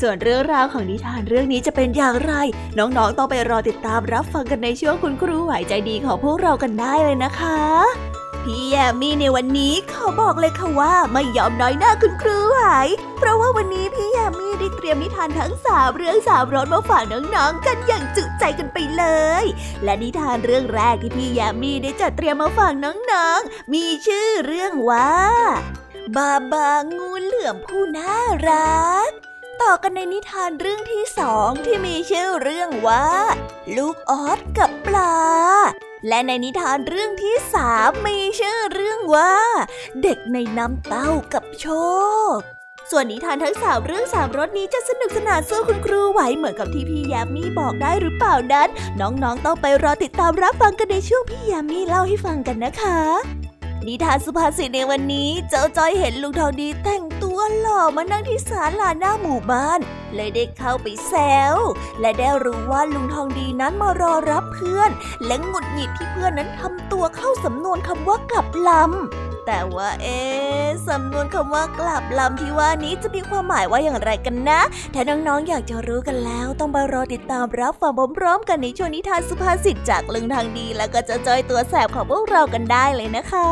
ส่วนเรื่องราวของนิทานเรื่องนี้จะเป็นอย่างไร น้องๆต้องไปรอติดตามรับฟังกันในช่วงคุณครูไหวใจดีของพวกเรากันได้เลยนะคะพี่แยมมี่ในวันนี้ขาบอกเลยค่ะว่าไม่ยอมน้อยหน้าคุณครูไหวเพราะว่าวันนี้พี่แยมมี่ได้เตรียมนิทานทั้งสามเรื่องสามรสมาฝากน้องๆกันอย่างจุใจกันไปเลย และนิทานเรื่องแรกที่พี่แยมมี่ได้จัดเตรียมมาฝากน้องๆ มีชื่อเรื่องว่า บาบางูเหลือมผู้น่ารัก ต่อกันในนิทานเรื่องที่สองที่มีชื่อเรื่องว่า ลูกออสกับปลา และในนิทานเรื่องที่สามมีชื่อเรื่องว่า เด็กในน้ำเต้ากับโชคส่วนนิทานทั้งสามเรื่องสามรสนี้จะสนุกสนานสู้คุณครูไหวเหมือนกับที่พี่ยามีบอกได้หรือเปล่านั้น น้องๆต้องไปรอติดตามรับฟังกันในช่วงพี่ยามีเล่าให้ฟังกันนะคะ นิทานสุภาษิตในวันนี้ เจ้าจ้อยเห็นลุงทองดีแต่งตัวหล่อมานั่งที่ศาลาหน้าหมู่บ้าน เลยได้เข้าไปแซวและได้รู้ว่าลุงทองดีนั้นมารอรับเพื่อน และหงุดหงิดที่เพื่อนนั้นทำตัวเข้าสำนวนคำว่ากลับลำ แต่ว่าเอ๊สำนวนคำว่ากลับลำที่ว่านี้จะมีความหมายว่าอย่างไรกันนะ ถ้าน้องๆอยากจะรู้กันแล้ว ต้องไปรอติดตามรับฟังพร้อมๆกันในช่วงนิทานสุภาษิตจากลึงทางดี แล้วก็จะจอยตัวแสบของพวกเรากันได้เลยนะคะ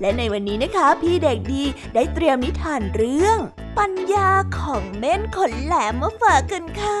และในวันนี้นะคะ พี่เด็กดีได้เตรียมนิทานเรื่อง ปัญญาของเม่นขนแหลมมาฝากกันค่ะ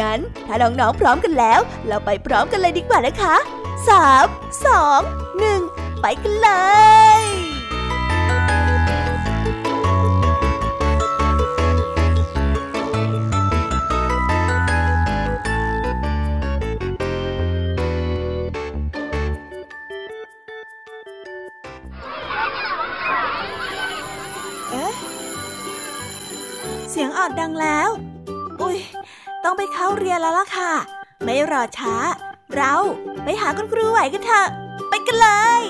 งั้นถ้าน้องๆพร้อมกันแล้ว เราไปพร้อมกันเลยดีกว่านะคะสามสองหนึ่งไปกันเลยเอ๊ะเสียงออดดังแล้ว อุ้ย ต้องไปเข้าเรียนแล้วล่ะค่ะ ไม่รอช้า เราไปหาคุณครูไหวกันเถอะ ไปกันเลย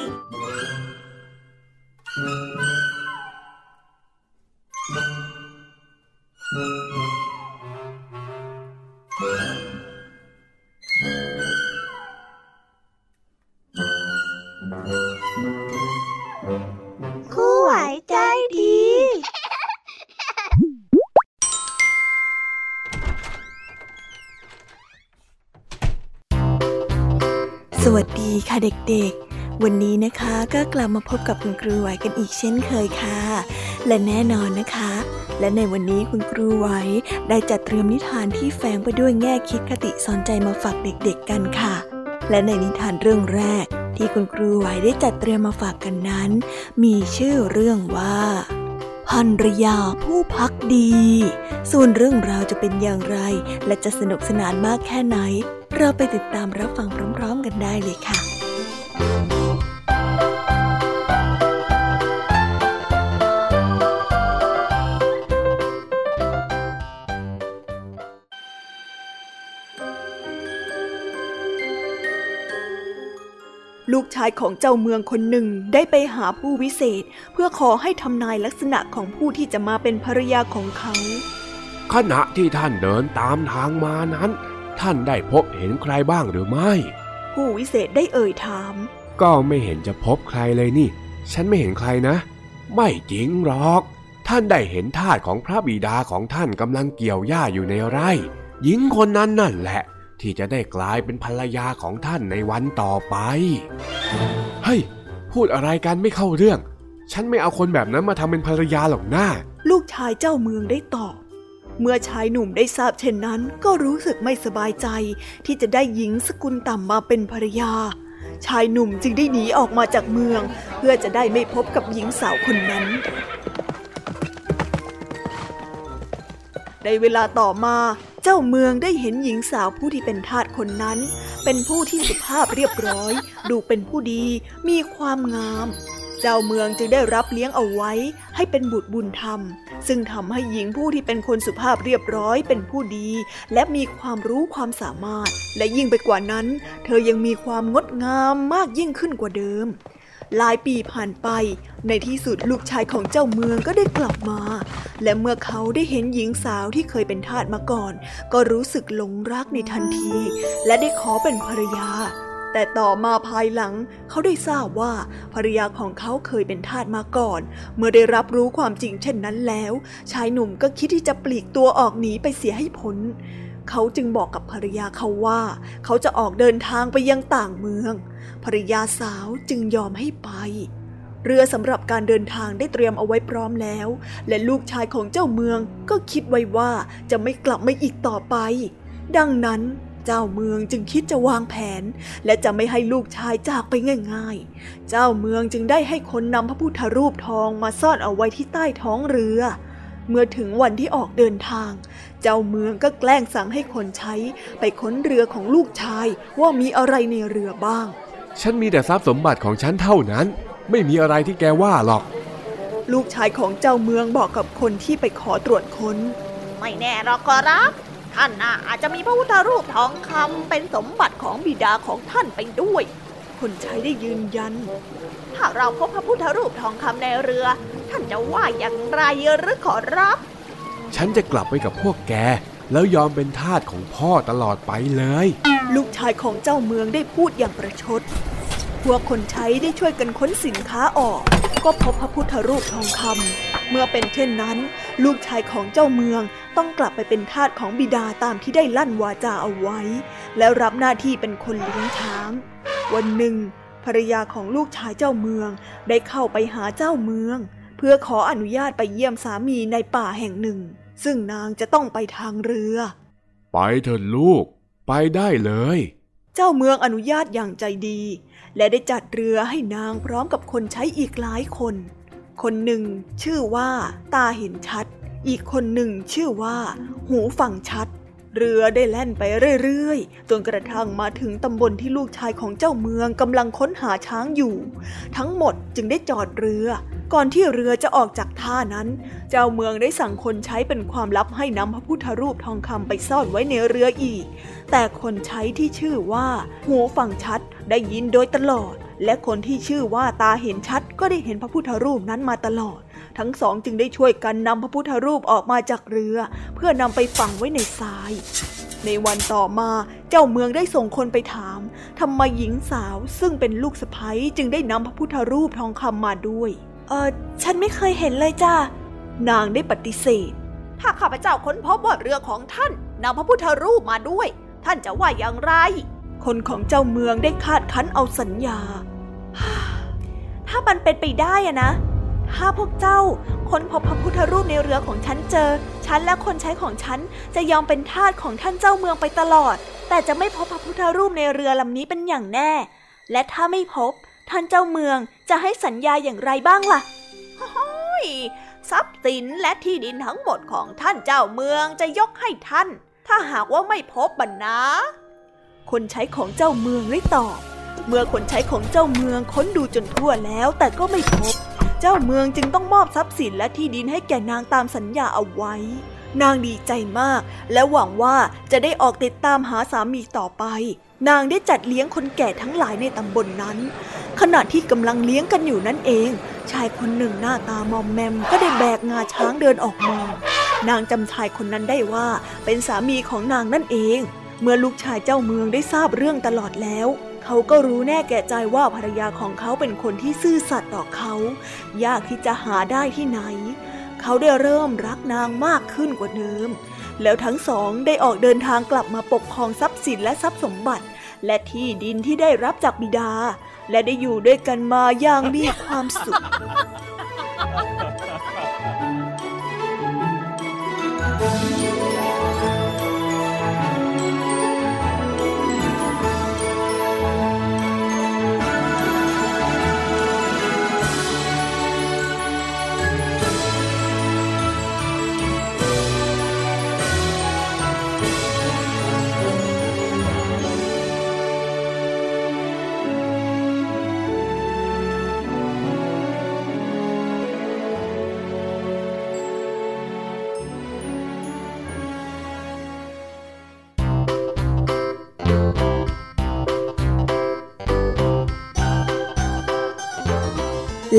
ค ค่ะเด็กๆ วันนี้นะคะก็กลับมาพบกับคุณครูไหวกันอีกเช่นเคยค่ะ และแน่นอนนะคะ และในวันนี้คุณครูไหวได้จัดเตรียมนิทานที่แฝงไปด้วยแง่คิดคติสอนใจมาฝากเด็กๆกันค่ะ และในนิทานเรื่องแรก ที่คุณครูไหวได้จัดเตรียมมาฝากกันนั้น มีชื่อเรื่องว่าพันรยาผู้พักดี ส่วนเรื่องราวจะเป็นอย่างไร และจะสนุกสนานมากแค่ไหน เราไปติดตามรับฟังพร้อมๆกันได้เลยค่ะ ลูกชายของเจ้าเมืองคนหนึ่งได้ไปหาผู้วิเศษ เพื่อขอให้ทำนายลักษณะของผู้ที่จะมาเป็นภรรยาของเขา ขณะที่ท่านเดินตามทางมานั้น ท่านได้พบเห็นใครบ้างหรือไม่ ผู้วิเศษได้เอ่ยถาม ก็ไม่เห็นจะพบใครเลยนี่ ฉันไม่เห็นใครนะ ไม่จริงหรอก ท่านได้เห็นทาสของพระบิดาของท่านกำลังเกี่ยวหญ้าอยู่ในไร่ หญิงคนนั้นนั่นแหละ ที่จะได้กลายเป็นภรรยาของท่านในวันต่อไป เฮ้ย พูดอะไรกันไม่เข้าเรื่อง ฉันไม่เอาคนแบบนั้นมาทำเป็นภรรยาหรอกหน้า ลูกชายเจ้าเมืองได้ตอบ เมื่อชายหนุ่มได้ทราบเช่นนั้น ก็รู้สึกไม่สบายใจ ที่จะได้หญิงสกุลต่ำมาเป็นภรรยา ชายหนุ่มจึงได้หนีออกมาจากเมือง เพื่อจะได้ไม่พบกับหญิงสาวคนนั้นในเวลาต่อมาเจ้าเมืองได้เห็นหญิงสาวผู้ที่เป็นทาสคนนั้น เป็นผู้ที่สุภาพเรียบร้อย ดูเป็นผู้ดี มีความงาม เจ้าเมืองจึงได้รับเลี้ยงเอาไว้ให้เป็นบุตรบุญธรรม ซึ่งทำให้หญิงผู้ที่เป็นคนสุภาพเรียบร้อยเป็นผู้ดี และมีความรู้ความสามารถ และยิ่งไปกว่านั้น เธอยังมีความงดงามมากยิ่งขึ้นกว่าเดิม หลายปีผ่านไป ในที่สุดลูกชายของเจ้าเมืองก็ได้กลับมา และเมื่อเขาได้เห็นหญิงสาวที่เคยเป็นทาสมาก่อน ก็รู้สึกหลงรักในทันที และได้ขอเป็นภรรยา แต่ต่อมาภายหลังเขาได้ทราบว่าภรรยาของเขาเคยเป็นทาสมาก่อน เมื่อได้รับรู้ความจริงเช่นนั้นแล้ว ชายหนุ่มก็คิดที่จะปลีกตัวออกหนีไปเสียให้พ้นเขาจึงบอกกับภรรยาเขาว่า เขาจะออกเดินทางไปยังต่างเมือง ภรรยาสาวจึงยอมให้ไป เรือสำหรับการเดินทางได้เตรียมเอาไว้พร้อมแล้ว และลูกชายของเจ้าเมืองก็คิดไว้ว่าจะไม่กลับมาอีกต่อไป ดังนั้น เจ้าเมืองจึงคิดจะวางแผน และจะไม่ให้ลูกชายจากไปง่าย ๆ เจ้าเมืองจึงได้ให้คนนำพระพุทธรูปทองมาซ่อนเอาไว้ที่ใต้ท้องเรือ เมื่อถึงวันที่ออกเดินทาง เจ้าเมืองก็แกล้งสั่งให้คนใช้ไปค้นเรือของลูกชายว่ามีอะไรในเรือบ้าง ฉันมีแต่ทรัพย์สมบัติของฉันเท่านั้น ไม่มีอะไรที่แกว่าหรอก ลูกชายของเจ้าเมืองบอกกับคนที่ไปขอตรวจค้น ไม่แน่หรอกขอรับ ท่านน่ะอาจจะมีพระพุทธรูปทองคำเป็นสมบัติของบิดาของท่านไปด้วย คนใช้ได้ยืนยัน ถ้าเราพบพระพุทธรูปทองคำในเรือ ท่านจะว่าอย่างไรหรือขอรับ ฉันจะกลับไปกับพวกแก แล้วยอมเป็นทาสของพ่อตลอดไปเลย ลูกชายของเจ้าเมืองได้พูดอย่างประชด พวกคนใช้ได้ช่วยกันค้นสินค้าออก ก็พบพระพุทธรูปทองคำ เมื่อเป็นเช่นนั้น ลูกชายของเจ้าเมืองต้องกลับไปเป็นทาสของบิดาตามที่ได้ลั่นวาจาเอาไว้ แล้วรับหน้าที่เป็นคนเลี้ยงช้าง วันหนึ่ง ภรรยาของลูกชายเจ้าเมืองได้เข้าไปหาเจ้าเมือง เพื่อขออนุญาตไปเยี่ยมสามีในป่าแห่งหนึ่ง ซึ่งนางจะต้องไปทางเรือ ไปเถอะลูก ไปได้เลย เจ้าเมืองอนุญาตอย่างใจดี และได้จัดเรือให้นางพร้อมกับคนใช้อีกหลายคน คนหนึ่งชื่อว่า ตาเห็นชัด อีกคนหนึ่งชื่อว่า หูฟังชัด เรือได้แล่นไปเรื่อยๆ จนกระทั่งมาถึงตำบลที่ลูกชายของเจ้าเมืองกำลังค้นหาช้างอยู่ ทั้งหมดจึงได้จอดเรือ ก่อนที่เรือจะออกจากท่านั้น เจ้าเมืองได้สั่งคนใช้เป็นความลับให้นำพระพุทธรูปทองคำไปซ่อนไว้ในเรืออีก แต่คนใช้ที่ชื่อว่า หูฟังชัดได้ยินโดยตลอด และคนที่ชื่อว่าตาเห็นชัดก็ได้เห็นพระพุทธรูปนั้นมาตลอด ทั้งสองจึงได้ช่วยกันนำพระพุทธรูปออกมาจากเรือ เพื่อนำไปฝังไว้ในทราย ในวันต่อมาเจ้าเมืองได้ส่งคนไปถามทำไมหญิงสาวซึ่งเป็นลูกสะใภ้จึงได้นำพระพุทธรูปทองคำมาด้วย เออฉันไม่เคยเห็นเลยจ้านางได้ปฏิเสธ ถ้าข้าพเจ้าค้นพบว่าเรือของท่านนำพระพุทธรูปมาด้วย ท่านจะว่าอย่างไร คนของเจ้าเมืองได้คาดคั้นเอาสัญญา ถ้ามันเป็นไปได้อะนะ ถ้าพวกเจ้าคนพบพระพุทธรูปในเรือของฉันเจอ ฉันและคนใช้ของฉันจะยอมเป็นทาสของท่านเจ้าเมืองไปตลอด แต่จะไม่พบพระพุทธรูปในเรือลำนี้เป็นอย่างแน่ และถ้าไม่พบ ท่านเจ้าเมืองจะให้สัญญาอย่างไรบ้างล่ะโอ้ยทรัพย์สินและที่ดินทั้งหมดของท่านเจ้าเมืองจะยกให้ท่าน ถ้าหากว่าไม่พบบันนะ คนใช้ของเจ้าเมืองได้ตอบเมื่อคนใช้ของเจ้าเมืองค้นดูจนทั่วแล้วแต่ก็ไม่พบ เจ้าเมืองจึงต้องมอบทรัพย์สินและที่ดินให้แก่นางตามสัญญาเอาไว้ นางดีใจมาก และหวังว่าจะได้ออกติดตามหาสามีต่อไป นางได้จัดเลี้ยงคนแก่ทั้งหลายในตำบลนนั้น ขณะที่กำลังเลี้ยงกันอยู่นั่นเอง ชายคนหนึ่งหน้าตามอมแมมก็ได้แบกงาช้างเดินออกมานางจำชายคนนั้นได้ว่าเป็นสามีของนางนั่นเอง เมื่อลูกชายเจ้าเมืองได้ทราบเรื่องตลอดแล้ว เขาก็รู้แน่แก่ใจว่าภรรยาของเขาเป็นคนที่ซื่อสัตย์ต่อเขา ยากที่จะหาได้ที่ไหน เขาได้เริ่มรักนางมากขึ้นกว่าเดิม แล้วทั้งสองได้ออกเดินทางกลับมาปกครองทรัพย์สินและทรัพย์สมบัติ และที่ดินที่ได้รับจากบิดา และได้อยู่ด้วยกันมาอย่างมีความสุข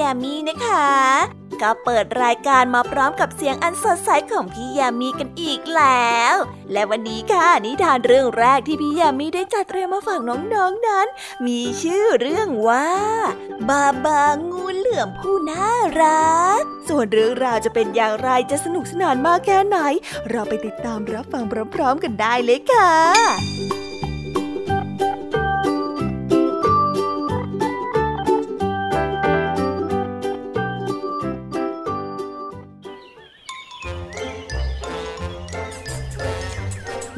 ยมมี่นะคะ ก็เปิดรายการมาพร้อมกับเสียงอันสดใสของพี่แยมมี่กันอีกแล้ว และวันนี้ค่ะนิทานเรื่องแรกที่พี่แยมมี่ได้จัดเตรียมมาฝากน้องๆนนั้น มีชื่อเรื่องว่า บาบางูเหลือมผู้น่ารัก ส่วนเรื่องราวจะเป็นอย่างไรจะสนุกสนานมากแค่ไหน เราไปติดตามรับฟังพร้อมๆกันได้เลยค่ะ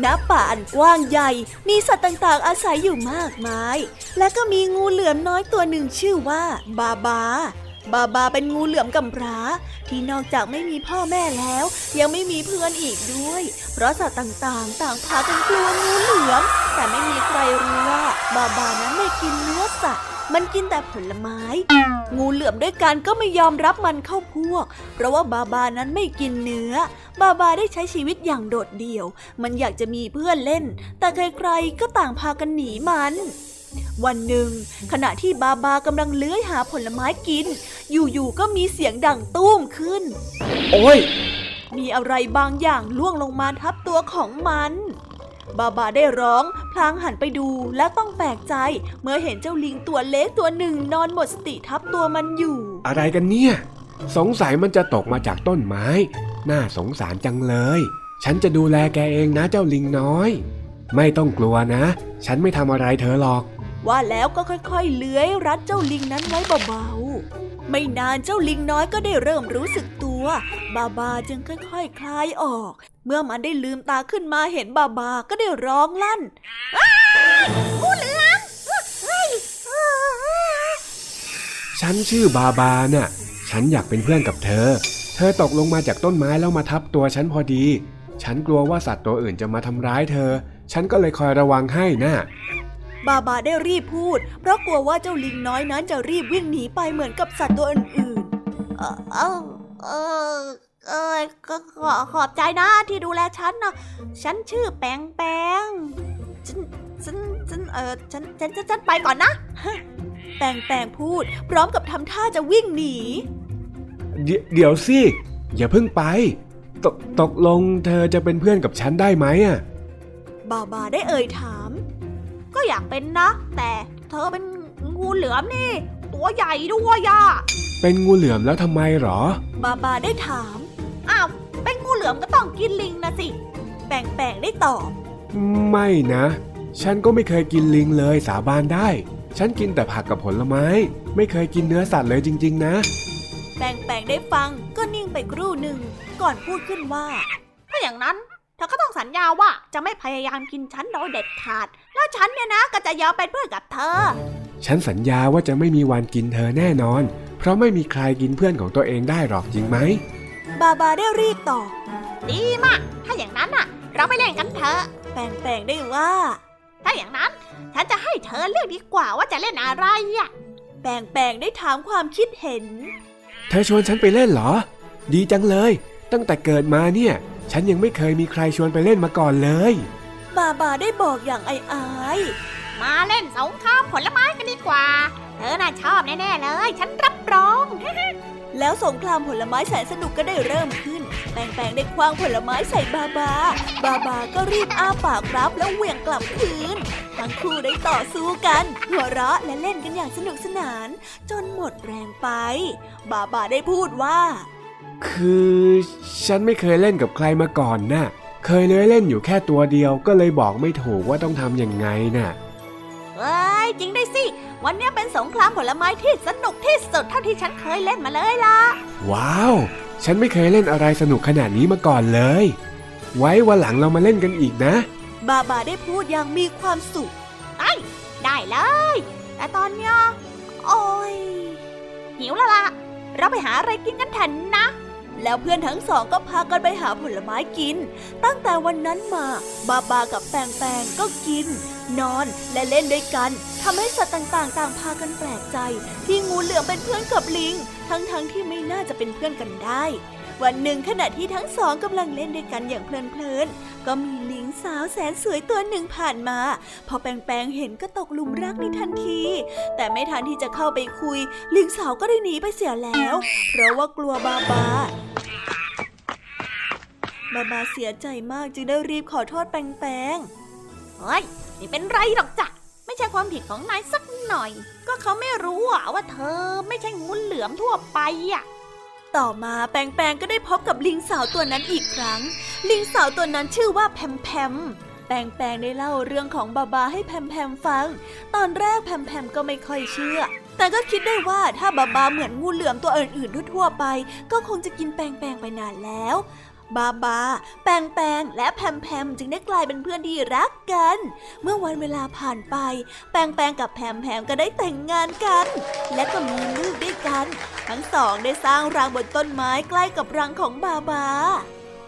ณป่าอันกว้างใหญ่ มีสัตว์ต่างๆอาศัยอยู่มากมาย และก็มีงูเหลือมน้อยตัวหนึ่งชื่อว่า บาบา บาบาเป็นงูเหลือมกำพร้า ที่นอกจากไม่มีพ่อแม่แล้ว ยังไม่มีเพื่อนอีกด้วย เพราะสัตว์ต่างๆ ต่างพากันกลัวงูเหลือม แต่ไม่มีใครรู้ว่า บาบานั้นไม่กินเนื้อสัตว์ มันกินแต่ผลไม้ งูเหลือมด้วยกันก็ไม่ยอมรับมันเข้าพวก เพราะว่าบาบานั้นไม่กินเนื้อ บาบาได้ใช้ชีวิตอย่างโดดเดี่ยว มันอยากจะมีเพื่อนเล่น แต่ใครๆก็ต่างพากันหนีมันวันหนึ่ง ขณะที่บาบากำลังเลื้อยหาผลไม้กิน อยู่ๆก็มีเสียงดังตุ้มขึ้น โอ้ย มีอะไรบางอย่างล่วงลงมาทับตัวของมัน บาบาได้ร้อง พลางหันไปดูและต้องแปลกใจ เมื่อเห็นเจ้าลิงตัวเล็กตัวหนึ่งนอนหมดสติทับตัวมันอยู่ อะไรกันเนี่ย สงสัยมันจะตกมาจากต้นไม้ น่าสงสารจังเลย ฉันจะดูแลแกเองนะเจ้าลิงน้อย ไม่ต้องกลัวนะ ฉันไม่ทำอะไรเธอหรอก ว่าแล้วก็ค่อยๆเลื้อยรัดเจ้าลิงนั้นไว้เบาๆ ไม่นานเจ้าลิงน้อยก็ได้เริ่มรู้สึกตัว บาบาจึงค่อยๆคคลายออก เมื่อมันได้ลืมตาขึ้นมาเห็นบาบาก็ได้ร้องลั่นงูเหลือมฉันชื่อบาบาน่ะ ฉันอยากเป็นเพื่อนกับเธอ เธอตกลงมาจากต้นไม้แล้วมาทับตัวฉันพอดี ฉันกลัวว่าสัตว์ตัวอื่นจะมาทำร้ายเธอ ฉันก็เลยคอยระวังให้น่ะ บาบาได้รีบพูด เพราะกลัวว่าเจ้าลิงน้อยนั้นจะรีบวิ่งหนีไปเหมือนกับสัตว์ตัวอื่นๆเออเออเออเออก็ขอขอบใจนะที่ดูแลฉันนะฉันชื่อแปงแปงฉันฉันฉันเออฉันฉันฉันฉันไปก่อนนะ แปงแปงพูด พร้อมกับทำท่าจะวิ่งหนีเดี๋ยวเดี๋ยวสิ อย่าเพิ่งไป ตกตกลงเธอจะเป็นเพื่อนกับฉันได้ไหมอะบาบาได้เอ่ยถาม ก็อยากเป็นนะ แต่เธอเป็นงูเหลือมนี่ ตัวใหญ่ด้วยอะเป็นงูเหลือมแล้วทำไมหรอบาบาได้ถามอ้าวเป็นงูเหลือมก็ต้องกินลิงนะสิแปงแปงได้ตอบ ไม่นะ ฉันก็ไม่เคยกินลิงเลยสาบานได้ ฉันกินแต่ผักกับผลไม้ ไม่เคยกินเนื้อสัตว์เลยจริง ๆ นะ แปงแปงได้ฟังก็นิ่งไปครู่หนึ่งก่อนพูดขึ้นว่า ถ้าอย่างนั้นเธอก็ต้องสัญญาว่าจะไม่พยายามกินฉันโดยเด็ดขาด แล้วฉันเนี่ยนะก็จะยอมเป็นเพื่อนกับเธอ ฉันสัญญาว่าจะไม่มีวันกินเธอแน่นอน เพราะไม่มีใครกินเพื่อนของตัวเองได้หรอกจริงไหม บาบาได้รีบตอบดีมาก ถ้าอย่างนั้นน่ะ เราไปเล่นกันเถอะ แปงแปงได้ว่า ถ้าอย่างนั้นฉันจะให้เธอเลือกดีกว่าว่าจะเล่นอะไรอะ แปงแปงได้ถามความคิดเห็น เธอชวนฉันไปเล่นเหรอ ดีจังเลย ตั้งแต่เกิดมาเนี่ย ฉันยังไม่เคยมีใครชวนไปเล่นมาก่อนเลย บาบาได้บอกอย่างอายๆมาเล่นสงครามผลไม้กันดีกว่า เธอน่าชอบแน่ๆเลย ฉันรับรอง แล้วสงครามผลไม้แสนสนุกก็ได้เริ่มขึ้น แปงแปงได้คว้างผลไม้ใส่บาบา บาบาก็รีบอ้าปากรับแล้วเหวี่ยงกลับคืน ทั้งคู่ได้ต่อสู้กัน หัวเราะและเล่นกันอย่างสนุกสนาน จนหมดแรงไป บาบาได้พูดว่า คือฉันไม่เคยเล่นกับใครมาก่อนน่ะ เคยเลยเล่นอยู่แค่ตัวเดียวก็เลยบอกไม่ถูกว่าต้องทำยังไงน่ะเอ้ยจริงได้สิ วันนี้เป็นสงครามผลไม้ที่สนุกที่สุดเท่าที่ฉันเคยเล่นมาเลยล่ะ ว้าว ฉันไม่เคยเล่นอะไรสนุกขนาดนี้มาก่อนเลย ไว้วันหลังเรามาเล่นกันอีกนะ บาบาได้พูดอย่างมีความสุขไอ้ได้เลย แต่ตอนเนี้ยโอ้ยหิวแล้วล่ะ เราไปหาอะไรกินกันเถอะนะ แล้วเพื่อนทั้งสองก็พากันไปหาผลไม้กิน ตั้งแต่วันนั้นมาบาบากับแปงแปงก็กิน นอนและเล่นด้วยกันทำให้สัตว์ต่างๆ ต่างพากันแปลกใจ ที่งูเหลือมเป็นเพื่อนกับลิง ทั้งๆที่ไม่น่าจะเป็นเพื่อนกันได้ วันหนึ่งขณะที่ทั้งสองกำลังเล่นด้วยกันอย่างเพลินๆ ก็มีลิงสาวแสนสวยตัวหนึ่งผ่านมา พอแปงแปงเห็นก็ตกหลุมรักในทันที แต่ไม่ทันที่จะเข้าไปคุย ลิงสาวก็ได้หนีไปเสียแล้ว เพราะว่ากลัวบาบาบาบาเสียใจมากจึงได้รีบขอโทษแปงแปงเฮ้ยไม่เป็นไรหรอกจ้ะไม่ใช่ความผิดของนายสักหน่อย ก็เขาไม่รู้อะว่าเธอไม่ใช่งูเหลือมทั่วไปอะ ต่อมาแปงแปงก็ได้พบกับลิงสาวตัวนั้นอีกครั้ง ลิงสาวตัวนั้นชื่อว่าแพมแพมแปงแปงได้เล่าเรื่องของบาบาให้แพมแพมฟัง ตอนแรกแพมแพมก็ไม่ค่อยเชื่อ แต่ก็คิดได้ว่าถ้าบาบาเหมือนงูเหลือมตัวอื่นๆทั่วไป ก็คงจะกินแปงแปงไปนานแล้ว บาบา แปงแปงและแพมแพมจึงได้กลายเป็นเพื่อนที่รักกัน เมื่อวันเวลาผ่านไป แปงแปงกับแพมแพมก็ได้แต่งงานกัน และก็มีลูกด้วยกัน ทั้งสองได้สร้างรังบนต้นไม้ใกล้กับรังของบาบา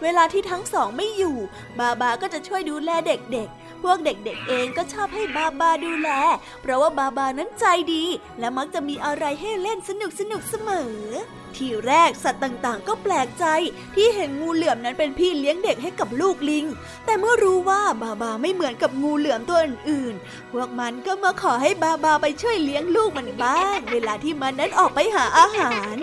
เวลาที่ทั้งสองไม่อยู่ บาบาก็จะช่วยดูแลเด็กๆพวกเด็กๆเองก็ชอบให้บาบาดูแล เพราะว่าบาบานั้นใจดี และมักจะมีอะไรให้เล่นสนุกสนุกเสมอ ทีแรกสัตว์ต่างๆ ก็แปลกใจที่เห็นงูเหลือมนั้นเป็นพี่เลี้ยงเด็กให้กับลูกลิง แต่เมื่อรู้ว่าบาบาไม่เหมือนกับงูเหลือมตัวอื่นๆ พวกมันก็มาขอให้บาบาไปช่วยเลี้ยงลูกมันบ้าง เวลาที่มันนั้นออกไปหาอาหาร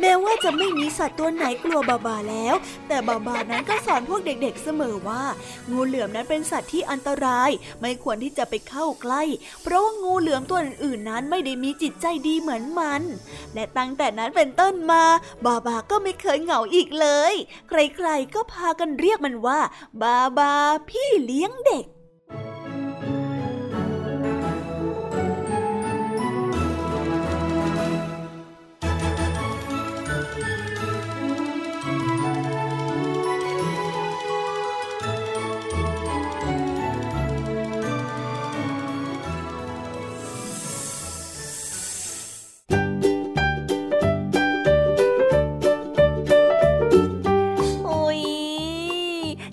แม้ว่าจะไม่มีสัตว์ตัวไหนกลัวบาบาแล้ว แต่บาบานั้นก็สอนพวกเด็กๆเสมอว่า งูเหลือมนั้นเป็นสัตว์ที่อันตราย ไม่ควรที่จะไปเข้าใกล้ เพราะว่างูเหลือมตัวอื่นๆนั้นไม่ได้มีจิตใจดีเหมือนมัน และตั้งแต่นั้นเป็นต้นมาบาบาก็ไม่เคยเหงาอีกเลย ใครๆก็พากันเรียกมันว่า บาบาพี่เลี้ยงเด็ก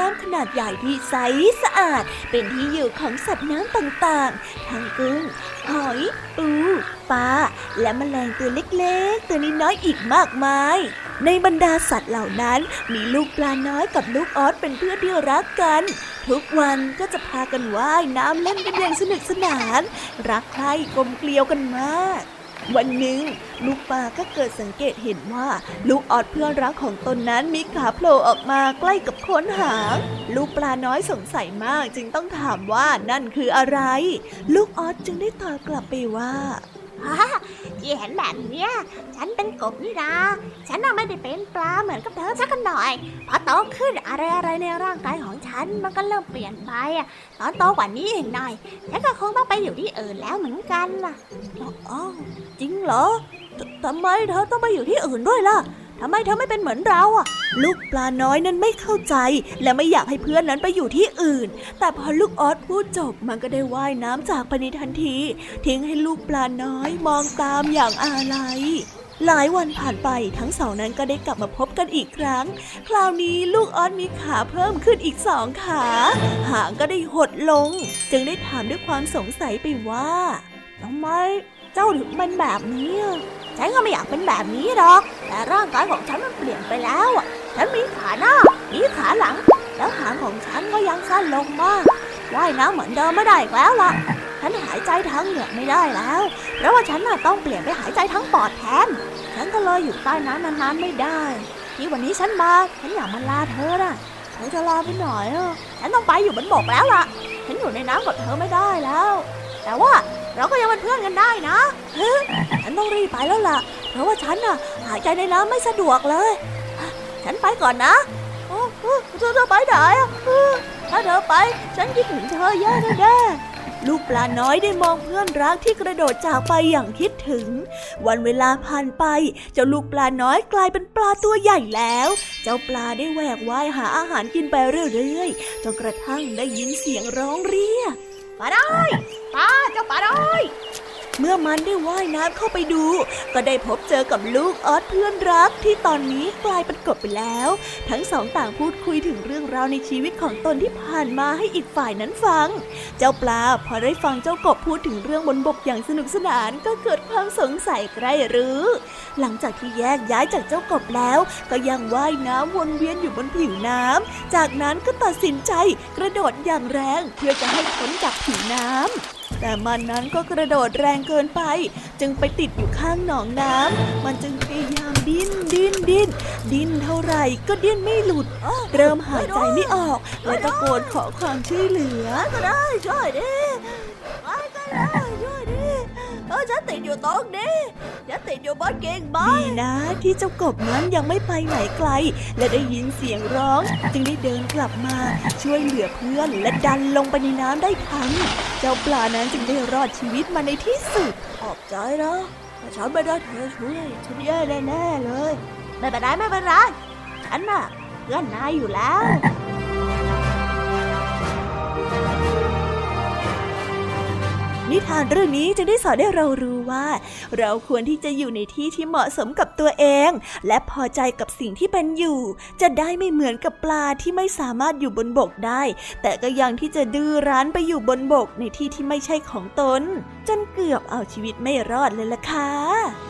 น้ำขนาดใหญ่ที่ใสสะอาด เป็นที่อยู่ของสัตว์น้ำต่างๆ ทั้งกุ้ง หอย ปู ปลา และแมลงตัวเล็กๆ ตัวน้อยๆอีกมากมาย ในบรรดาสัตว์เหล่านั้นมีลูกปลาน้อยกับลูกออสเป็นเพื่อนที่รักกัน ทุกวันก็จะพากันว่ายน้ำเล่นกันอย่างสนุกสนาน รักใคร่กลมเกลียวกันมาก วันหนึ่งลูกปลาก็เกิดสังเกตเห็นว่า ลูกออดเพื่อนรักของตนนั้นมีขาโผล่ออกมาใกล้กับโคนหาง ลูกปลาน้อยสงสัยมากจึงต้องถามว่านั่นคืออะไร ลูกออดจึงได้ตอบกลับไปว่าฮ่า ที่เห็นแบบเนี้ยฉันเป็นกบนี่นาฉันน่ะไม่ได้เป็นปลาเหมือนกับเธอสักหน่อย พอโตขึ้นอะไรอะไรในร่างกายของฉันมันก็เริ่มเปลี่ยนไปอะตอนโตกว่านี้อีกหน่อยฉันก็คงต้องไปอยู่ที่อื่นแล้วเหมือนกันล่ะอ๋อจริงเหรอทำไมเธอต้องไปอยู่ที่อื่นด้วยล่ะ ทำไมเธอไม่เป็นเหมือนเราอะ ลูกปลาน้อยนั้นไม่เข้าใจ และไม่อยากให้เพื่อนนั้นไปอยู่ที่อื่น แต่พอลูกออสพูดจบมันก็ได้ว่ายน้ำจากไปในทันที ทิ้งให้ลูกปลาน้อยมองตามอย่างอาลัยหลายวันผ่านไปทั้งสองนั้นก็ได้กลับมาพบกันอีกครั้ง คราวนี้ลูกออสมีขาเพิ่มขึ้นอีกสองขา หางก็ได้หดลง จึงได้ถามด้วยความสงสัยไปว่าทำไมเจ้าถึงเป็นแบบนี้ ฉันก็ไม่อยากเป็นแบบนี้หรอก แต่ร่างกายของฉันมันเปลี่ยนไปแล้วอะ ฉันมีขาหน้า มีขาหลัง แล้วหางของฉันก็ยังสั้นลงมาก ว่ายน้ำเหมือนเดิมไม่ได้แล้วล่ะ ฉันหายใจทั้งเหงือกไม่ได้แล้ว เพราะว่าฉันน่ะต้องเปลี่ยนไปหายใจทั้งปอดแทน ฉันก็เลยอยู่ใต้น้ำนานๆไม่ได้ ที่วันนี้ฉันมา ฉันอยากมาลาเธอน่ะเธอจะลาไปหน่อยอะฉันต้องไปอยู่บนบกแล้วล่ะ ฉันอยู่ในน้ำกับเธอไม่ได้แล้ว แต่ว่าเราก็ยังเป็นเพื่อนกันได้นะฉันต้องรีบไปแล้วล่ะ เพราะว่าฉันน่ะหายใจในน้ำไม่สะดวกเลย ฉันไปก่อนนะเธอจะไปไหนถ้าเธอไป ฉันคิดถึงเธอเยอะแน่ลูกปลาน้อยได้มองเพื่อนรักที่กระโดดจากไปอย่างคิดถึง วันเวลาผ่านไป เจ้าลูกปลาน้อยกลายเป็นปลาตัวใหญ่แล้ว เจ้าปลาได้แหวกว่ายหาอาหารกินไปเรื่อยๆจนกระทั่งได้ยินเสียงร้องเรียก ปลาได้ยปลา เมื่อมันได้ว่ายน้ำเข้าไปดู ก็ได้พบเจอกับลูกออสเพื่อนรักที่ตอนนี้กลายเป็นกบไปแล้ว ทั้งสองต่างพูดคุยถึงเรื่องราวในชีวิตของตนที่ผ่านมาให้อีกฝ่ายนั้นฟัง เจ้าปลาพอได้ฟังเจ้ากบพูดถึงเรื่องบนบกอย่างสนุกสนานก็เกิดความสงสัยใครหรือหลังจากที่แยกย้ายจากเจ้ากบแล้ว ก็ยังว่ายน้ำวนเวียนอยู่บนผิวน้ำจากนั้นก็ตัดสินใจกระโดดอย่างแรงเพื่อจะให้พ้นจากผิวน้ำ แต่มันนั้นก็กระโดดแรงเกินไป จึงไปติดอยู่ข้างหนองน้ำมันจึงพยายามดิ้นดิ้นดิ้นดิ้นเท่าไหร่ก็ดิ้นไม่หลุด เริ่มหายใจไม่ออกและตะโกนขอความช่วยเหลือ ก็ได้ช่วยดิไปก็ได้ ติดอยู่ตรงนี้ฉันติดอยู่บนกิ่งไม้ดีนะ ที่เจ้ากบนั้นยังไม่ไปไหนไกล และได้ยินเสียงร้อง จึงได้เดินกลับมาช่วยเหลือเพื่อนและดันลงไปในน้ำได้ทันเจ้าปลานั้นจึงได้รอดชีวิตมาในที่สุดขอบใจนะถ้าฉันไม่ได้เธอช่วยฉันแย่แน่เลย ไม่เป็นไรไม่เป็นไรฉันน่ะเพื่อนนายอยู่แล้ว นิทานเรื่องนี้จะได้สอนให้เรารู้ว่า เราควรที่จะอยู่ในที่ที่เหมาะสมกับตัวเอง และพอใจกับสิ่งที่เป็นอยู่ จะได้ไม่เหมือนกับปลาที่ไม่สามารถอยู่บนบกได้ แต่ก็ยังที่จะดื้อรั้นไปอยู่บนบกในที่ที่ไม่ใช่ของตน จนเกือบเอาชีวิตไม่รอดเลยล่ะค่ะ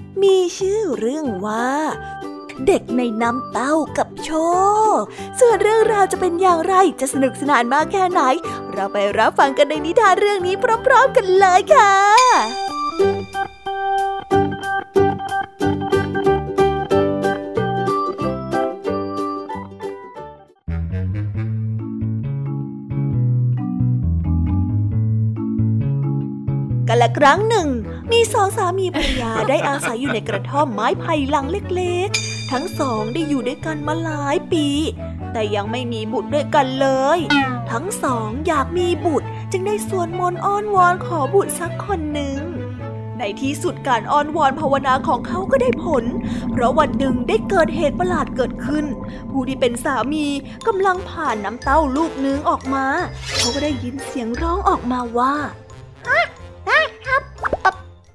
มีชื่อเรื่องว่า เด็กในน้ำเต้ากับโชค ส่วนเรื่องราวจะเป็นอย่างไรจะสนุกสนานมากแค่ไหน เราไปรับฟังกันในนิทานเรื่องนี้พร้อมๆกันเลยค่ะกันละครั้งหนึ่ง มีสองสามีภรรยาได้อาศัยอยู่ในกระท่อมไม้ไผ่หลังเล็กๆ ทั้งสองได้อยู่ด้วยกันมาหลายปี แต่ยังไม่มีบุตรด้วยกันเลย ทั้งสองอยากมีบุตรจึงได้สวดมนต์อ้อนวอนขอบุตรสักคนหนึ่งในที่สุดการอ้อนวอนภาวนาของเขาก็ได้ผล เพราะวันหนึ่งได้เกิดเหตุประหลาดเกิดขึ้น ผู้ที่เป็นสามีกำลังผ่านน้ำเต้าลูกนึงออกมา เขาก็ได้ยินเสียงร้องออกมาว่า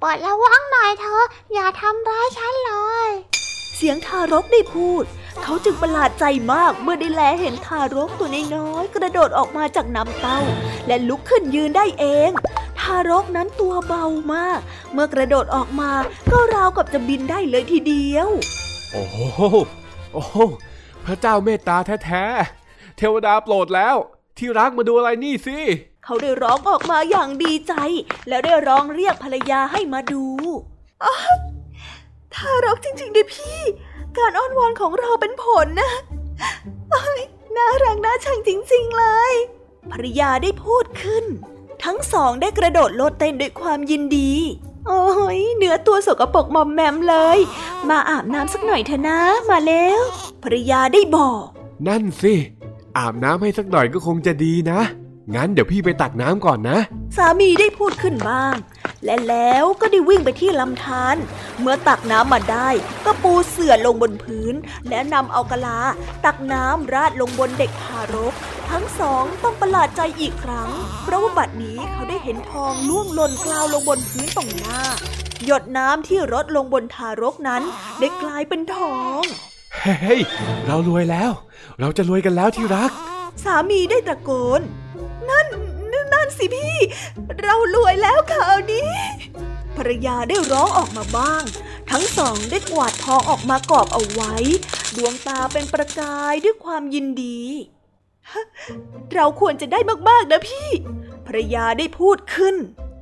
ปะปลดระวังหน่อยเธอะอย่าทำร้ายฉันเลย เสียงทารกได้พูด เขาจึงประหลาดใจมากเมื่อได้แลเห็นทารกตัวน้อยๆกระโดดออกมาจากน้ำเต้า และลุกขึ้นยืนได้เอง ทารกนั้นตัวเบามาก เมื่อกระโดดออกมาก็ราวกับจะบินได้เลยทีเดียว โอ้โหโอ้โหพระเจ้าเมตตาแท้ๆเทวดาโปรดแล้ว ที่รักมาดูอะไรนี่สิ เขาได้ร้องออกมาอย่างดีใจ แล้วได้ร้องเรียกภรรยาให้มาดูอ๊ะทารกจริงๆดิพี่ การอ้อนวอนของเราเป็นผลนะโอ้ยน่ารักน่าชังจริงๆเลย ภรรยาได้พูดขึ้น ทั้งสองได้กระโดดโลดเต้นด้วยความยินดี โอ้ยเนื้อตัวสกปรกมอมแมมเลย มาอาบน้ำสักหน่อยเถอะนะ มาแล้วภรรยาได้บอก นั่นสิ อาบน้ำให้สักหน่อยก็คงจะดีนะ งั้นเดี๋ยวพี่ไปตักน้ำก่อนนะ สามีได้พูดขึ้นบ้าง และแล้วก็ได้วิ่งไปที่ลำธารเมื่อตักน้ำมาได้ ก็ปูเสื่อลงบนพื้น และนำเอากะลา ตักน้ำราดลงบนเด็กทารก ทั้งสองต้องประหลาดใจอีกครั้ง เพราะว่าบัดนี้เขาได้เห็นทองล่วงหล่นกลาวลงบนพื้นตรงหน้า หยดน้ำที่รดลงบนทารกนั้น ได้กลายเป็นทองเฮ้ยเรารวยแล้ว เราจะรวยกันแล้วที่รัก สามีได้ตะโกน นั่นนั่นนั่นสิพี่ เรารวยแล้วข่าวนี้ ภรรยาได้ร้องออกมาบ้าง ทั้งสองได้กวาดทองออกมากอบเอาไว้ ดวงตาเป็นประกายด้วยความยินดีฮะเราควรจะได้มากๆนะพี่ ภรรยาได้พูดขึ้น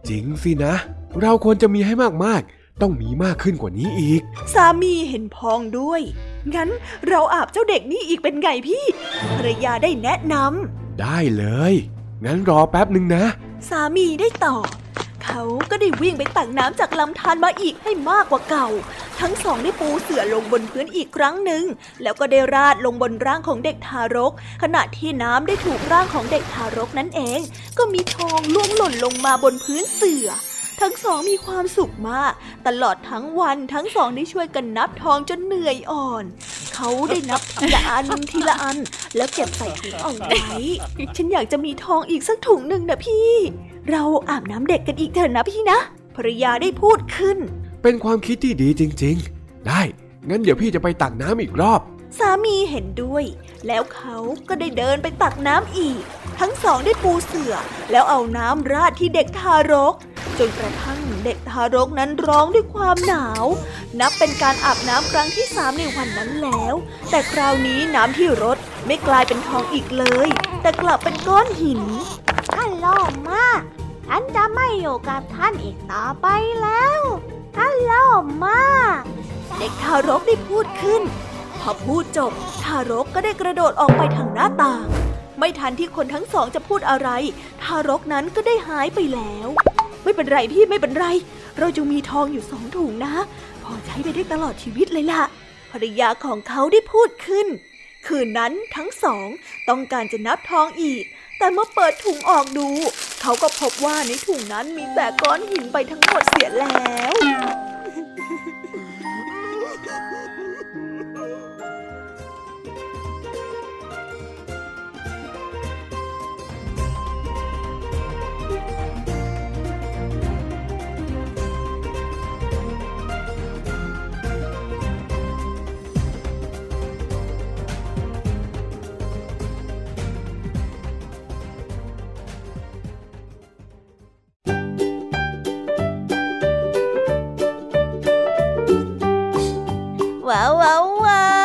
จริงสินะ เราควรจะมีให้มากๆต้องมีมากขึ้นกว่านี้อีก สามีเห็นพองด้วย งั้นเราอาบเจ้าเด็กนี่อีกเป็นไงพี่ ภรรยาได้แนะนำ ได้เลย งั้นรอแป๊บหนึ่งนะ สามีได้ตอบเขาก็ได้วิ่งไปตักน้ำจากลำธารมาอีกให้มากกว่าเก่า ทั้งสองได้ปูเสื่อลงบนพื้นอีกครั้งหนึ่ง แล้วก็ได้ราดลงบนร่างของเด็กทารก ขณะที่น้ำได้ถูกร่างของเด็กทารกนั่นเอง ก็มีทองล่วงหล่นลงมาบนพื้นเสื่อ ทั้งสองมีความสุขมาก ตลอดทั้งวันทั้งสองได้ช่วยกันนับทองจนเหนื่อยอ่อน เขาได้นับทีละอันทีละอัน แล้วเก็บใส่ถุงเอาไว้ฉันอยากจะมีทองอีกสักถุงหนึ่งนะพี่ เราอาบน้ำเด็กกันอีกเถอะนะพี่นะภรรยาได้พูดขึ้น เป็นความคิดที่ดีจริง ๆ ได้ งั้นเดี๋ยวพี่จะไปตักน้ำอีกรอบ สามีเห็นด้วย แล้วเขาก็ได้เดินไปตักน้ำอีก ทั้งสองได้ปูเสื่อ แล้วเอาน้ำราดที่เด็กทารก จนกระทั่งเด็กทารกนั้นร้องด้วยความหนาว นับเป็นการอาบน้ำครั้งที่สามในวันนั้นแล้ว แต่คราวนี้น้ำที่รถไม่กลายเป็นทองอีกเลย แต่กลับเป็นก้อนหินท่านล่อมากฉันจะไม่อยู่กับท่านอีกต่อไปแล้วท่านล่อมากเด็กทารกได้พูดขึ้น พอพูดจบ ทารกก็ได้กระโดดออกไปทางหน้าต่าง ไม่ทันที่คนทั้งสองจะพูดอะไร ทารกนั้นก็ได้หายไปแล้ว ไม่เป็นไรพี่ไม่เป็นไร เราจะมีทองอยู่สองถุงนะ พอใช้ไปได้ตลอดชีวิตเลยล่ะภรรยาของเขาได้พูดขึ้น คืนนั้นทั้งสองต้องการจะนับทองอีก แต่เมื่อเปิดถุงออกดู เขาก็พบว่าในถุงนั้นมีแต่ก้อนหินไปทั้งหมดเสียแล้ว ว้าวว้าวว้าว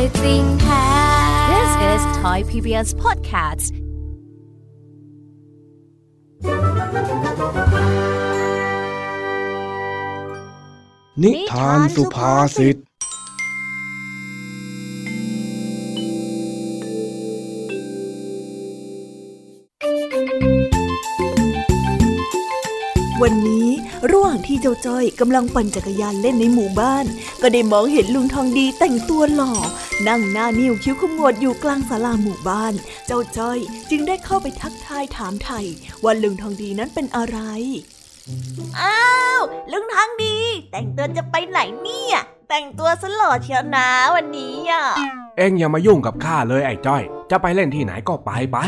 ด้วยใจจริงแท้ This is Thai PBS Podcast นิทานสุภาษิตวันนี้ ระหว่างที่เจ้าจ้อยกำลังปั่นจักรยานเล่นในหมู่บ้าน ก็ได้มองเห็นลุงทองดีแต่งตัวหล่อ นั่งหน้านิ้วคิ้วขมวดอยู่กลางศาลาหมู่บ้าน เจ้าจ้อยจึงได้เข้าไปทักทายถามไถ่ว่าลุงทองดีนั้นเป็นอะไรอ้าวลุงทางดี แต่งตัวจะไปไหนเนี่ย แต่งตัวสลอเชียวนะวันนี้อะเอ็งอย่ามายุ่งกับข้าเลยไอ้จ้อย จะไปเล่นที่ไหนก็ไปไป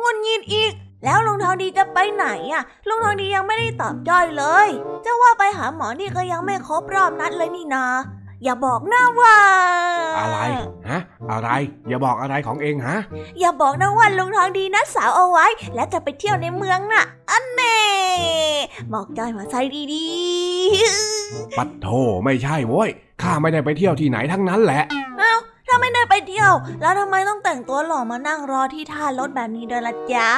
งุนงิดอีก แล้วลุงทองดีจะไปไหนอะ ลุงทองดียังไม่ได้ตอบจ้อยเลยจะว่าไปหาหมอนี่ก็ยังไม่ครบรอบนัดเลยนี่นาอย่าบอกนะว่า อะไรฮะอะไร อย่าบอกอะไรของเองฮะ อย่าบอกนะว่าลุงทองดีนัดสาวเอาไว้ และจะไปเที่ยวในเมืองน่ะ อันเน่บอกจ้อยมาใส่ดีๆ ปัดโทไม่ใช่โว้ยข้าไม่ได้ไปเที่ยวที่ไหนทั้งนั้นแหละ เอ้าถ้าไม่ได้ไปเที่ยว แล้วทำไมต้องแต่งตัวหล่อมานั่งรอที่ท่ารถแบบนี้ด้วยล่ะจ๊ะ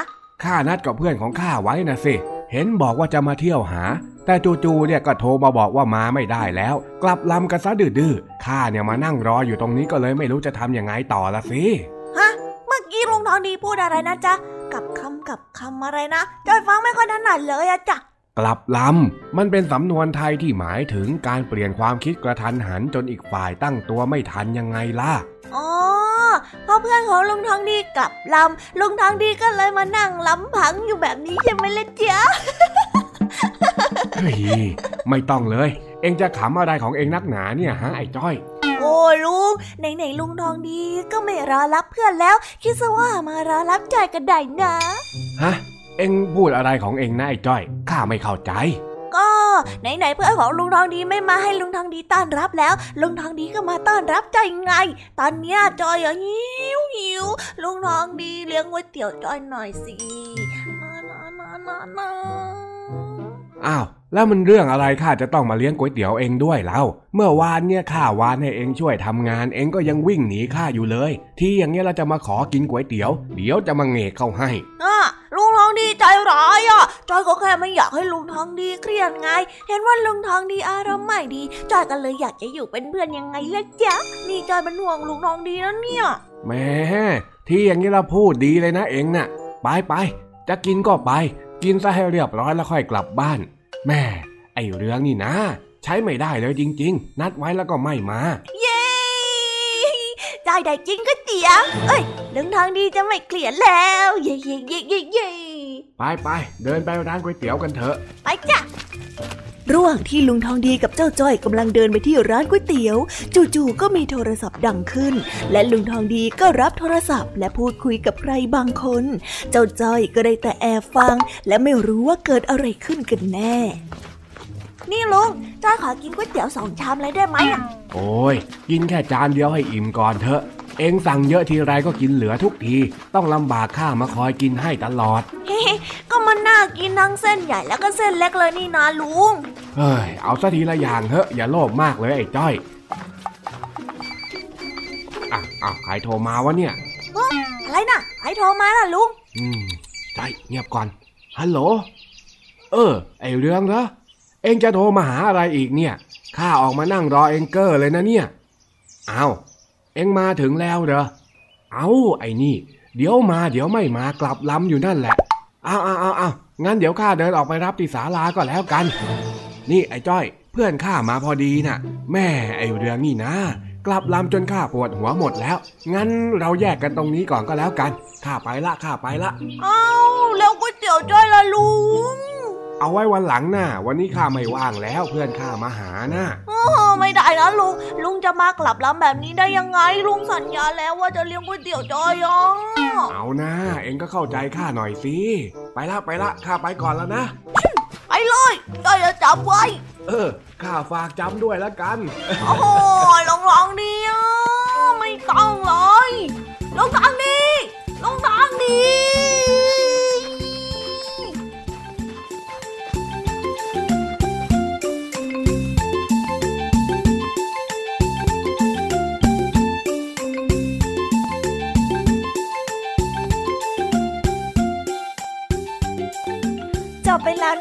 ข้านัดกับเพื่อนของข้าไว้นะสิ เห็นบอกว่าจะมาเที่ยวหา แต่จู่ๆเนี่ยก็โทรมาบอกว่ามาไม่ได้แล้ว กลับลำกันซะดื้อๆข้าเนี่ยมานั่งรออยู่ตรงนี้ก็เลยไม่รู้จะทำยังไงต่อละสิ ฮะ เมื่อกี้ลุงทองดีพูดอะไรนะจ๊ะ กับคำกับคำอะไรนะจอยฟังไม่ค่อยถนัดเลยอะจ๊ะกลับลำ มันเป็นสำนวนไทยที่หมายถึงการเปลี่ยนความคิดกระทันหันจนอีกฝ่ายตั้งตัวไม่ทันยังไงล่ะ อ๋อเพราะเพื่อนของลุงทองดีกลับลำลุงทองดีก็เลยมานั่งลำพังอยู่แบบนี้ใช่ไหมล่ะจ๊ะเฮ้ยไม่ต้องเลย เองจะขำอะไรของเองนักหนาเนี่ยฮะไอ้จ้อยโอ้ลุงไหนๆลุงทองดีก็ไม่รอรับเพื่อนแล้ว คิดซะว่ามารอรับจอยกันได้นะ ฮะ เองพูดอะไรของเองนะไอ้จ้อย ข้าไม่เข้าใจ ก็ไหนๆเพื่อนของลุงทองดีไม่มาให้ลุงทองดีต้อนรับแล้ว ลุงทองดีก็มาต้อนรับจอยไง ตอนเนี้ยจอยอะหิวหิวลุงทองดีเลี้ยงก๋วยเตี๋ยวจอยหน่อยสินานานานานาอ้าวแล้วมันเรื่องอะไรข้าจะต้องมาเลี้ยงก๋วยเตี๋ยวเองด้วยแล้วเมื่อวานเนี่ยข้าวานให้เองช่วยทำงาน เองก็ยังวิ่งหนีข้าอยู่เลย ที่อย่างเงี้ยเราจะมาขอกินก๋วยเตี๋ยว เดี๋ยวจะมาเงกเข้าให้อะลุงทอง ดีใจร้ายอะจอยก็แค่ไม่อยากให้ลุงทองดีเครียดไง เห็นว่าลุงทองดีอารมณ์ไม่ดีจอยก็เลยอยากจะอยู่เป็นเพื่อนยังไงล่ะจ๊ะนี่จอยเป็นห่วงลุงทองดีนะเนี่ยแหม่ที่อย่างนี้เราพูดดีเลยนะเองน่ะ ไปไปจะกินก็ไป กินซะให้เรียบร้อยแล้วค่อยกลับบ้าน แม่ ไอเรื่องนี่นะ ใช้ไม่ได้เลยจริง ๆ นัดไว้แล้วก็ไม่มา เย้จอยได้กินก๋วยเตี๋ยวเอ้ยลุงทองดีจะไม่เกลียดแล้ว เย้เย้เย้เย้เย้ ไปไปเดินไปร้านก๋วยเตี๋ยวกันเถอะ ไปจ้ะระหว่างที่ลุงทองดีกับเจ้าจ้อยกำลังเดินไปที่ร้านก๋วยเตี๋ยว จู่ๆก็มีโทรศัพท์ดังขึ้น และลุงทองดีก็รับโทรศัพท์ และพูดคุยกับใครบางคน เจ้าจ้อยก็ได้แต่แอบฟัง และไม่รู้ว่าเกิดอะไรขึ้นกันแน่ นี่ลุงจอยขอกินก๋วยเตี๋ยวสองชามเลยได้ไหมอะ โอ้ย กินแค่จานเดียวให้อิ่มก่อนเถอะ เองสั่งเยอะทีไรก็กินเหลือทุกที ต้องลำบากข้ามาคอยกินให้ตลอด เฮ้ก็มันน่ากินทั้งเส้นใหญ่แล้วก็เส้นเล็กเลยนี่นะลุง เฮ้ย เอาซะทีละอย่างเถอะ อย่าโลภมากเลยไอ้จ้อยอะอ้าวใครโทรมาวะเนี่ย อะไรน่ะใครโทรมาล่ะลุง อืมใจเงียบก่อน ฮัลโหล เออ ไอเรื่องเหรอ เองจะโทรมาหาอะไรอีกเนี่ยข้าออกมานั่งรอเองเกอร์เลยนะเนี่ย เอาเองมาถึงแล้วเหรอ เอาไอ้นี่ เดี๋ยวมาเดี๋ยวไม่มากลับลำอยู่นั่นแหละเอาเอาเอาเอางั้นเดี๋ยวข้าเดินออกไปรับที่ศาลาก็แล้วกัน นี่ไอ้จ้อยเพื่อนข้ามาพอดีน่ะ แม่ไอ้เรื่องนี่นะ กลับลำจนข้าปวดหัวหมดแล้ว งั้นเราแยกกันตรงนี้ก่อนก็แล้วกันข้าไปละข้าไปละ เอ้าแล้วก๋วยเตี๋ยวจ้อยล่ะลุง เอาไว้วันหลังน่ะ วันนี้ข้าไม่ว่างแล้วเพื่อนข้ามาหาน่ะโอ้ไม่ได้นะลุง ลุงจะมากลับลำแบบนี้ได้ยังไง ลุงสัญญาแล้วว่าจะเลี้ยงก๋วยเตี๋ยวจ้อยอะเอานะ เองก็เข้าใจข้าหน่อยสิ ไปละไปละข้าไปก่อนแล้วนะ ไปเลยจ้อยจะจับไว้ เออข้าฝากจำด้วยละกัน โอ้โหลองลองๆเนี่ยต้องเลยลงทางนี้ลงทางนี้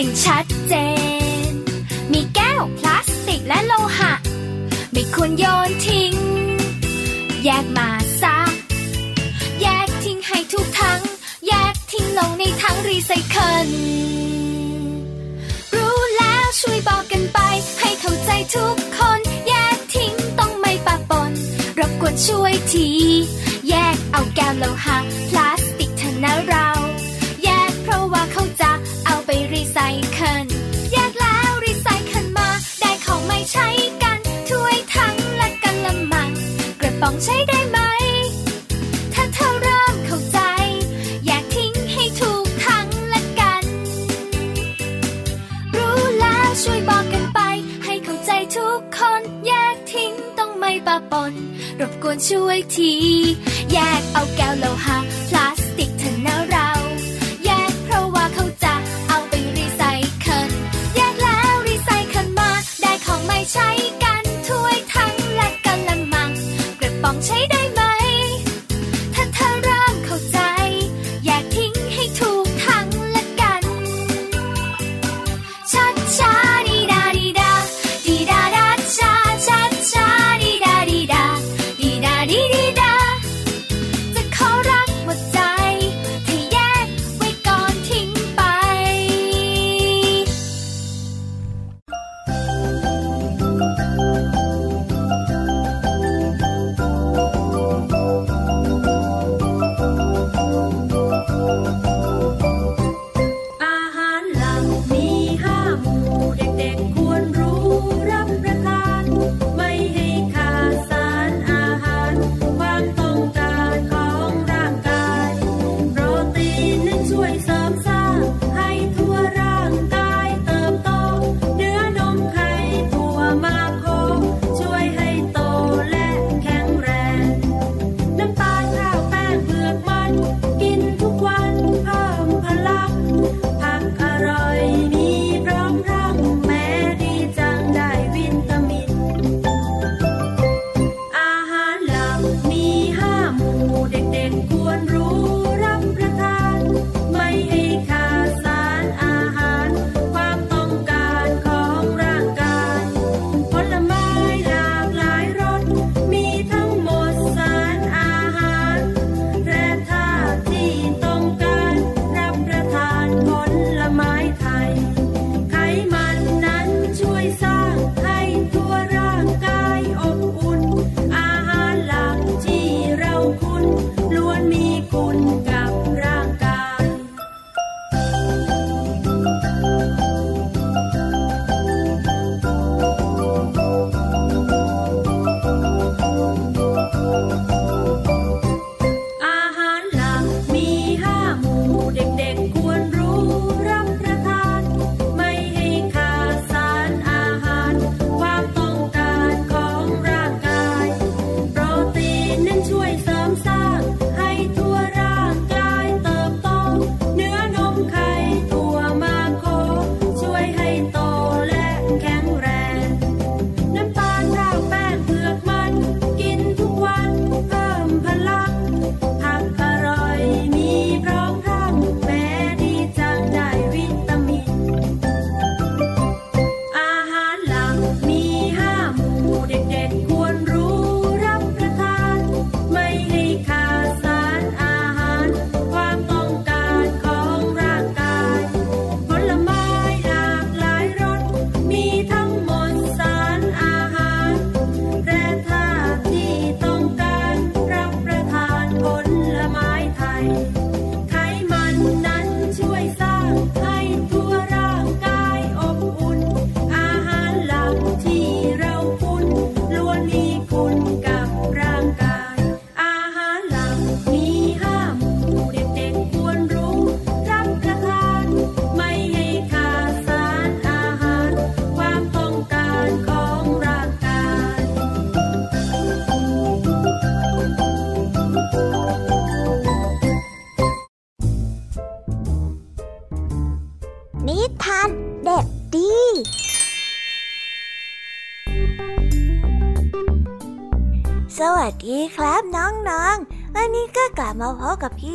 อย่างชัดเจน มีแก้วพลาสติกและโลหะ ไม่ควรโยนทิ้ง แยกมาซะ แยกทิ้งให้ถูกถัง แยกทิ้งลงในถังรีไซเคิล รู้แล้วช่วยบอกกันไป ให้เข้าใจทุกคน แยกทิ้งต้องไม่ปะปน รบกวนช่วยที แยกเอาแก้วโลหะพลา ใช้ได้ไหม ถ้าเธอเริ่มเข้าใจแยกทิ้งให้ถูกทางละกัน รู้แล้วช่วยบอกกันไป ให้เข้าใจทุกคนแยกทิ้งต้องไม่ปะปน รบกวนช่วยที แยกเอาแก้วโลหะพลาสติกเถอน่า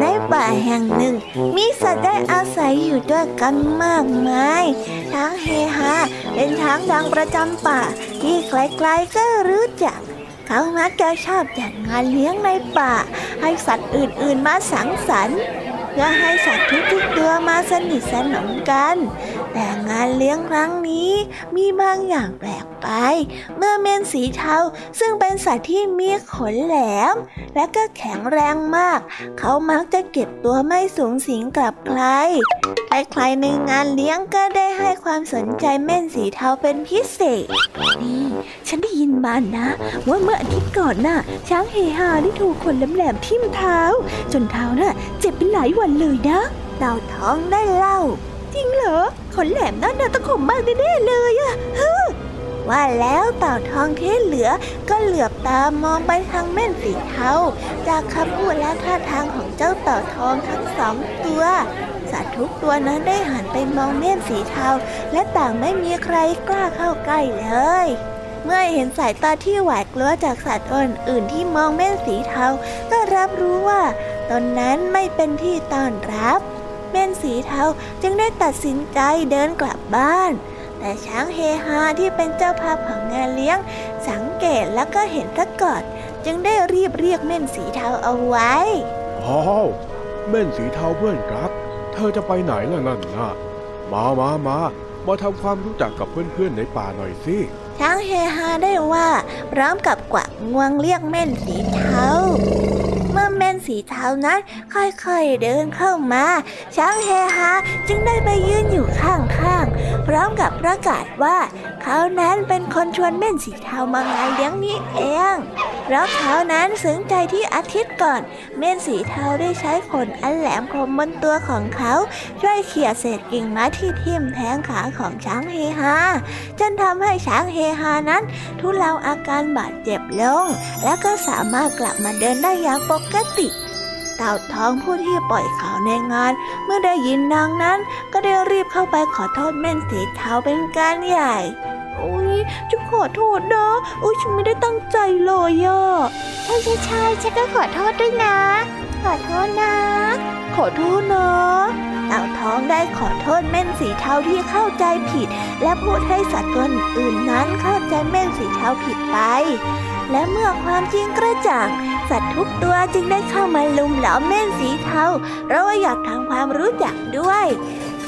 ในป่าแห่งหนึ่ง มีสัตว์ได้อาศัยอยู่ด้วยกันมากมายช้างเฮฮาเป็นช้างดังประจำป่า ที่ใครๆก็รู้จัก เขามักจะชอบจัดงานเลี้ยงในป่า ให้สัตว์อื่นๆมาสังสรรค์เพื่อให้สัตว์ทุกๆตัวมาสนิทสนมกัน แต่งานเลี้ยงครั้งนี้มีบางอย่างแปลกไป เมื่อเมนสีเทาซึ่งเป็นสัตว์ที่มีขนแหลม และก็แข็งแรงมาก เขามักจะเก็บตัวไม่สูงสิงกับใคร ใครๆในงานเลี้ยงก็ได้ให้ความสนใจเม่นสีเทาเป็นพิเศษ นี่ ฉันได้ยินมานะ ว่าเมื่ออาทิตย์ก่อนน่ะ ช้างเฮฮาได้ถูกขนแหลมๆทิ่มเท้า จนเท้าน่ะ เจ็บเป็นหลายวันเลยนะเต่าท้องได้เล่า จริงเหรอ ขนแหลมนั่นน่ะตะขมมากแน่ๆเลยอะว่าแล้วเต่าทองที่เหลือก็เหลือบตามองไปทางแม่นสีเทาจากคำพูดและท่าทางของเจ้าเต่าทองทั้งสองตัว สัตว์ทุกตัวนั้นได้หันไปมองเม่นสีเทาและต่างไม่มีใครกล้าเข้าใกล้เลย เมื่อเห็นสายตาที่หวาดกลัวจากสัตว์อื่นๆที่มองเม่นสีเทาก็รับรู้ว่าตนนั้นไม่เป็นที่ต้อนรับ เม่นสีเทาจึงได้ตัดสินใจเดินกลับบ้าน แต่ช้างเฮฮาที่เป็นเจ้าภาพของงานเลี้ยง สังเกตแล้วก็เห็นซะก่อนจึงได้รีบเรียกเม่นสีเทาเอาไว้อ้าวเม่นสีเทาเพื่อนรัก เธอจะไปไหนล่ะนั่นน่ะ มามามามาทำความรู้จักกับเพื่อนๆในป่าหน่อยสิ ช้างเฮฮาได้ว่าพร้อมกับกวักงวงเรียกเม่นสีเทา เมื่อเม่นสีเทานั้นค่อยๆเดินเข้ามาช้างเฮฮาจึงได้ไปยืนอยู่ข้างๆ พร้อมกับประกาศว่า เขานั้นเป็นคนชวนเม่นสีเทามางานเลี้ยงนี้เอง เพราะเขานั้นสนใจที่อาทิตย์ก่อน เม่นสีเทาได้ใช้ขนอันแหลมคมบนตัวของเขาช่วยเขี่ยเศษกิ่งไม้ที่ทิ่มแทงขาของช้างเฮฮาจนทำให้ช้างเฮฮานั้น ทุเลาอาการบาดเจ็บลง และก็สามารถกลับมาเดินได้อย่างปกติ เต่าทองผู้ที่ปล่อยข่าวในงาน เมื่อได้ยินนางนั้น ก็ได้รีบเข้าไปขอโทษแม่นสีเทาเป็นการใหญ่โอ้ยฉันขอโทษนะโอ้ยฉันไม่ได้ตั้งใจเลยอะใช่ใช่ใช่ฉันก็ขอโทษด้วยนะ ขอโทษนะ ขอโทษนะเต่าทองได้ขอโทษแม่นสีเทาที่เข้าใจผิด และพูดให้สัตว์ตัวอื่นนั้นเข้าใจแม่นสีเทาผิดไป และเมื่อความจริงกระจ่าง สัตว์ทุกตัวจึงได้เข้ามาลุมหลอมแม่นสีเทาเพราะว่าอยากทำความรู้จักด้วย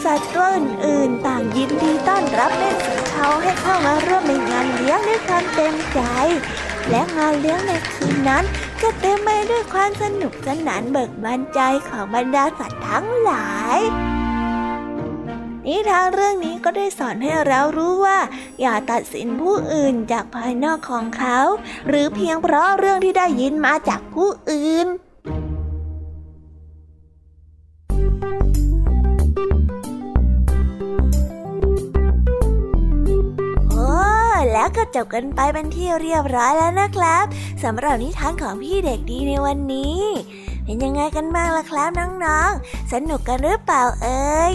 สัตว์ตัวอื่นๆต่างยินดีต้อนรับแม่นสีเทาให้เข้ามาร่วมในงานเลี้ยงด้วยความเต็มใจ และงานเลี้ยงในคืนนั้นก็เต็มไปด้วยความสนุกสนานเบิกบานใจของบรรดาสัตว์ทั้งหลาย นิทานเรื่องนี้ก็ได้สอนให้เรารู้ว่า อย่าตัดสินผู้อื่นจากภายนอกของเขา หรือเพียงเพราะเรื่องที่ได้ยินมาจากผู้อื่นโอ้แล้วก็จบกันไปเป็นที่เรียบร้อยแล้วนะครับสำหรับนิทานของพี่เด็กดีในวันนี้ เป็นยังไงกันบ้างล่ะครับน้องๆ สนุกกันหรือเปล่าเอ่ย